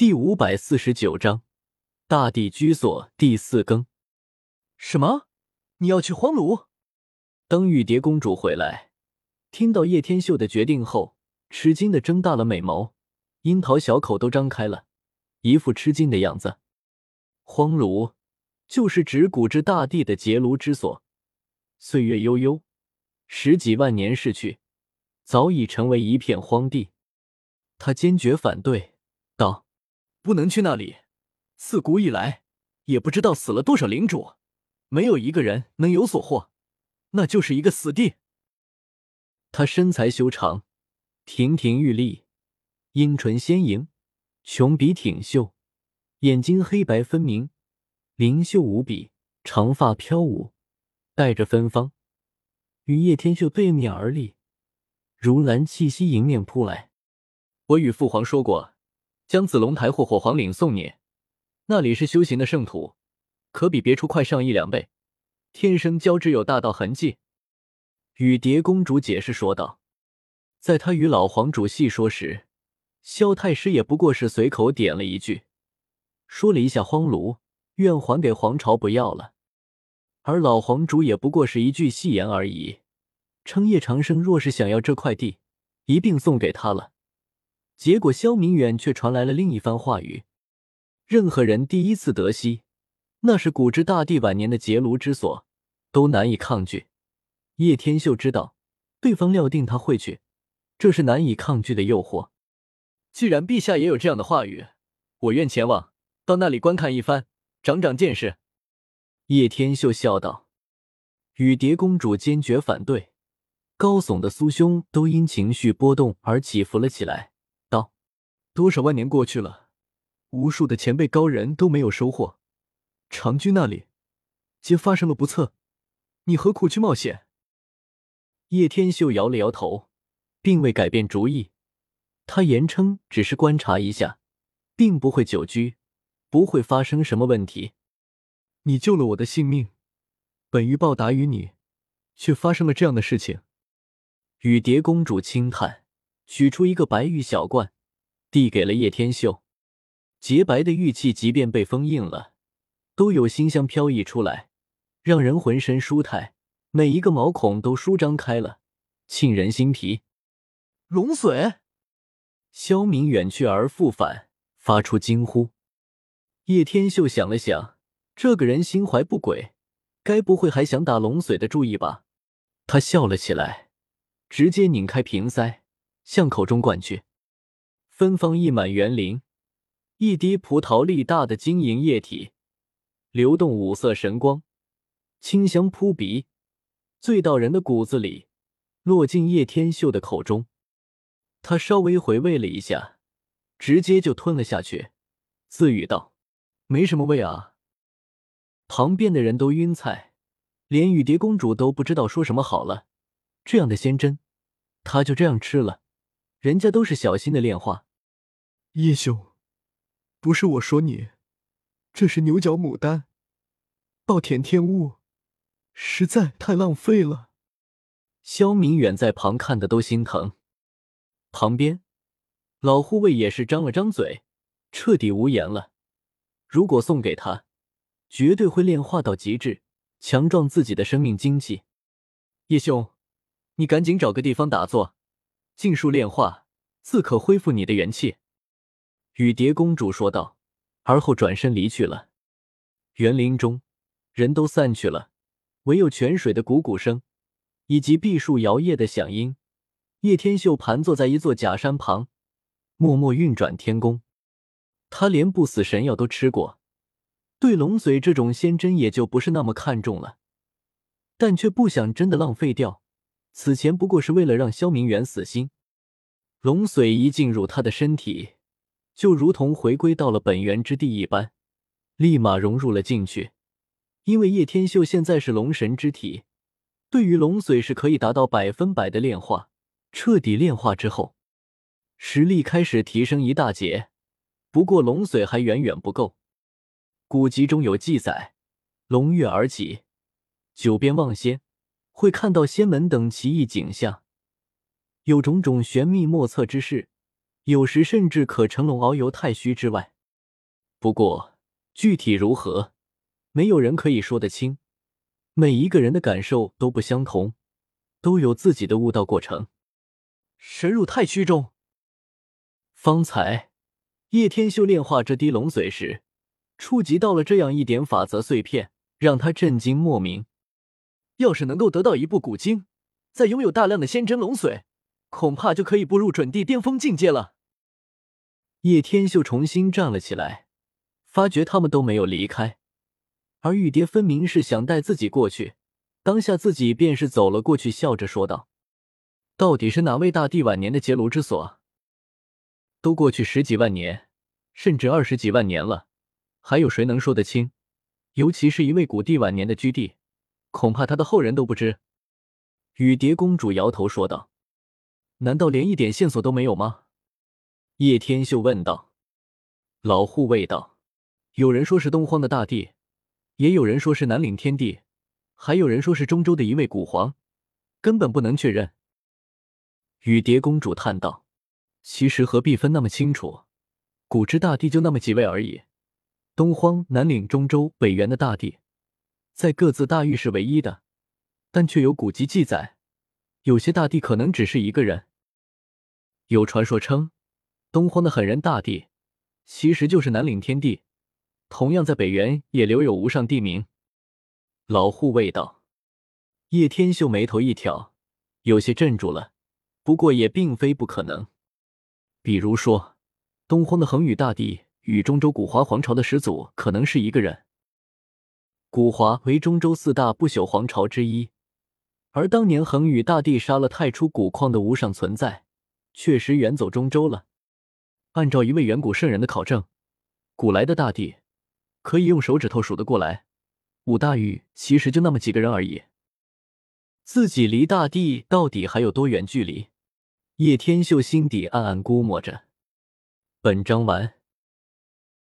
第五百四十九章大地居所第四更。什么？你要去荒庐？当玉蝶公主回来，听到叶天秀的决定后，吃惊的睁大了美眸，樱桃小口都张开了，一副吃惊的样子。荒庐就是指古之大地的结庐之所，岁月悠悠，十几万年逝去，早已成为一片荒地。他坚决反对，道。不能去那里。自古以来，也不知道死了多少领主，没有一个人能有所获，那就是一个死地。他身材修长，亭亭玉立，阴唇鲜莹，琼鼻挺秀，眼睛黑白分明，灵秀无比，长发飘舞，带着芬芳，与叶天秀对面而立，如兰气息迎面扑来。我与父皇说过。将紫龙台或火皇岭送你，那里是修行的圣土，可比别处快上一两倍，天生交织有大道痕迹。雨蝶公主解释说道。在她与老皇主细说时，萧太师也不过是随口点了一句，说了一下荒庐，愿还给皇朝不要了。而老皇主也不过是一句戏言而已，称叶长生若是想要这块地，一并送给他了。结果，萧明远却传来了另一番话语。任何人第一次得悉，那是古之大帝晚年的结庐之所，都难以抗拒。叶天秀知道，对方料定他会去，这是难以抗拒的诱惑。既然陛下也有这样的话语，我愿前往到那里观看一番，长长见识。叶天秀笑道。雨蝶公主坚决反对，高耸的酥胸都因情绪波动而起伏了起来。多少万年过去了，无数的前辈高人都没有收获，长居那里，皆发生了不测，你何苦去冒险？叶天秀摇了摇头，并未改变主意。他言称只是观察一下，并不会久居，不会发生什么问题。你救了我的性命，本欲报答于你，却发生了这样的事情。雨蝶公主轻叹，取出一个白玉小罐。递给了叶天秀，洁白的玉器，即便被封印了，都有馨香飘逸出来，让人浑身舒泰，每一个毛孔都舒张开了，沁人心脾。龙髓，萧明远去而复返，发出惊呼。叶天秀想了想，这个人心怀不轨，该不会还想打龙髓的主意吧？他笑了起来，直接拧开瓶塞，向口中灌去。芬芳溢满园林，一滴葡萄粒大的晶莹液体，流动五色神光，清香扑鼻，醉到人的骨子里，落进叶天秀的口中。他稍微回味了一下，直接就吞了下去，自语道：“没什么味啊。”旁边的人都晕菜，连雨蝶公主都不知道说什么好了。这样的仙针，他就这样吃了？人家都是小心的炼化。叶兄，不是我说你，这是牛角牡丹，暴殄天物，实在太浪费了。萧明远在旁看的都心疼。旁边老护卫也是张了张嘴，彻底无言了。如果送给他，绝对会炼化到极致，强壮自己的生命精气。叶兄，你赶紧找个地方打坐，尽数炼化，自可恢复你的元气。雨蝶公主说道，而后转身离去了。园林中人都散去了，唯有泉水的汩汩声，以及碧树摇曳的响音。叶天秀盘坐在一座假山旁，默默运转天宫。他连不死神药都吃过，对龙髓这种仙针也就不是那么看重了，但却不想真的浪费掉。此前不过是为了让萧明远死心。龙髓一进入他的身体。就如同回归到了本源之地一般，立马融入了进去。因为叶天秀现在是龙神之体，对于龙髓是可以达到百分百的炼化。彻底炼化之后，实力开始提升一大截。不过龙髓还远远不够。古籍中有记载，龙跃而起，九边望仙，会看到仙门等奇异景象，有种种玄秘莫测之事。有时甚至可乘龙遨游太虚之外。不过具体如何，没有人可以说得清。每一个人的感受都不相同，都有自己的悟道过程。深入太虚中，方才叶天秀炼化这滴龙髓时，触及到了这样一点法则碎片，让他震惊莫名。要是能够得到一部古经，再拥有大量的仙真龙髓，恐怕就可以步入准地巅峰境界了。叶天秀重新站了起来，发觉他们都没有离开，而玉蝶分明是想带自己过去。当下自己便是走了过去，笑着说道：“到底是哪位大帝晚年的结庐之所？都过去十几万年，甚至二十几万年了，还有谁能说得清？尤其是一位古帝晚年的居地。”恐怕他的后人都不知。雨蝶公主摇头说道：“难道连一点线索都没有吗？”叶天秀问道。老护卫道：“有人说是东荒的大帝，也有人说是南岭天帝，还有人说是中州的一位古皇，根本不能确认。”雨蝶公主叹道：“其实何必分那么清楚？古之大帝就那么几位而已，东荒、南岭、中州、北元的大帝。”在各自大域是唯一的，但却有古籍记载，有些大帝可能只是一个人。有传说称，东荒的狠人大帝其实就是南岭天帝，同样在北原也留有无上帝名。老护卫道，叶天秀眉头一挑，有些镇住了。不过也并非不可能，比如说，东荒的恒宇大帝与中州古华皇朝的始祖可能是一个人。古华为中州四大不朽皇朝之一，而当年恒宇大帝杀了太初古矿的无上存在，确实远走中州了。按照一位远古圣人的考证，古来的大帝可以用手指头数得过来，五大域其实就那么几个人而已。自己离大帝到底还有多远距离？叶天秀心底暗暗估摸着。本章完。